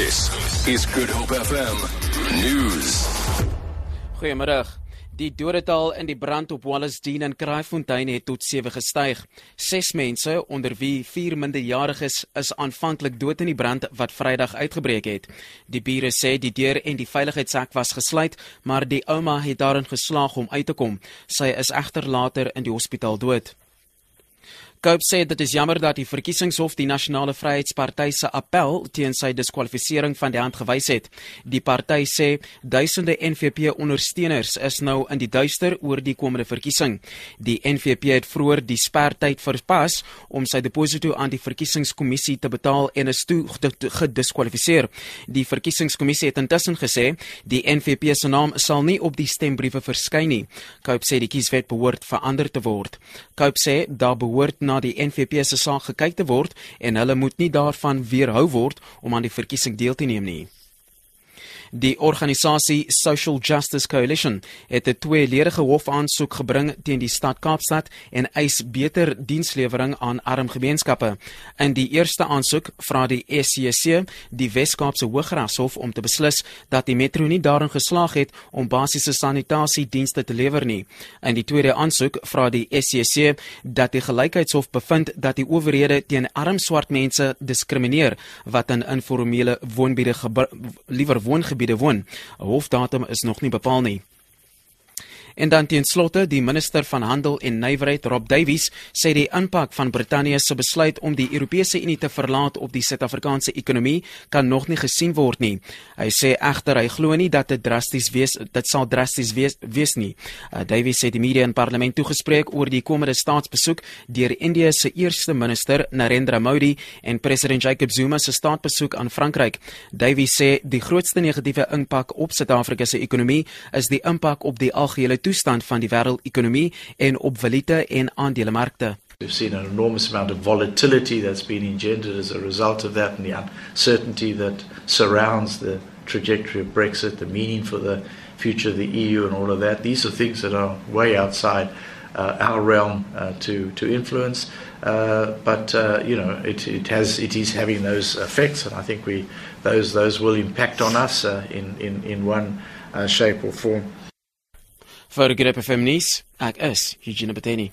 This is Good Hope FM News. Goeiemôre. Die dodetal in die brand op Wallace Dean in Kraaifontein het tot 7 gestyg. 6 mense, onder wie 4 minderjariges, is aanvanklik dood in die brand wat Vrydag uitgebreek het. Die bure sê die deur en die veiligheidshek was gesluit, maar die ouma het daarin geslaag om uit te kom. Sy is egter later in die hospitaal dood. Cope sê dit is jammer dat die verkiesingshof die Nasionale Vryheidsparty se appel teen sy diskwalifisering van die hand gewys het. Die party sê duisende NVP-ondersteuners is nou in die duister oor die komende verkiesing. Die NVP het vroeër die spertyd verpas om sy deposito aan die verkiesingskommissie te betaal en is toe gediskwalifiseer. Die verkiesingskommissie het intussen gesê die NVP se naam sal nie op die stembriewe verskyn nie. Cope sê die kieswet behoort verander te word. Cope sê daar behoort na die NVP se saak gekyk te word en hulle moet nie daarvan weerhou word om aan die verkiesing deel te neem nie. Die organisasie Social Justice Coalition het 'n tweeledige hofaansoek gebring teen die stad Kaapstad en eis beter dienslewering aan arm gemeenskappe. In die eerste aansoek vra die SCC die Wes-Kaapse Hooggeregshof om te beslis dat die metro nie daarin geslaag het om basiese sanitasiedienste te lewer nie. In die tweede aansoek vra die SCC dat die Gelykheidshof bevind dat die owerhede teen arm swart mense diskrimineer wat in informele woonbiede liewer woongebiede gebiede woon. 'n Hofdatum is nog nie bepaal nie. En dan teen slotte, die minister van Handel en Nywerheid, Rob Davies, sê die impak van Brittanje se besluit om die Europese Unie te verlaat op die Suid-Afrikaanse ekonomie kan nog nie gesien word nie. Hy sê egter hy glo nie dat dit drasties wees dit sal drasties wees, wees nie. Uh, Davies sê die media in parlement toegespreek oor die komende staatsbesoek deur Indië se eerste minister Narendra Modi en president Jacob Zuma se staatsbesoek aan Frankryk. Davies sê die grootste negatiewe impak op Suid-Afrika se ekonomie is die impak op die algehele toestand van die wêreldekonomie en op valuta en aandelemarkte. We've seen an enormous amount of volatility that's been engendered as a result of that and the uncertainty that surrounds the trajectory of Brexit, the meaning for the future of the EU and all of that. These are things that are way outside uh, our realm uh, to, to influence. Uh, but, uh, you know, it, it, has, it is having those effects and I think we, those, those will impact on us uh, in, in, in one uh, shape or form. Vir Grip FM nuus, ek is Eugene Beteni.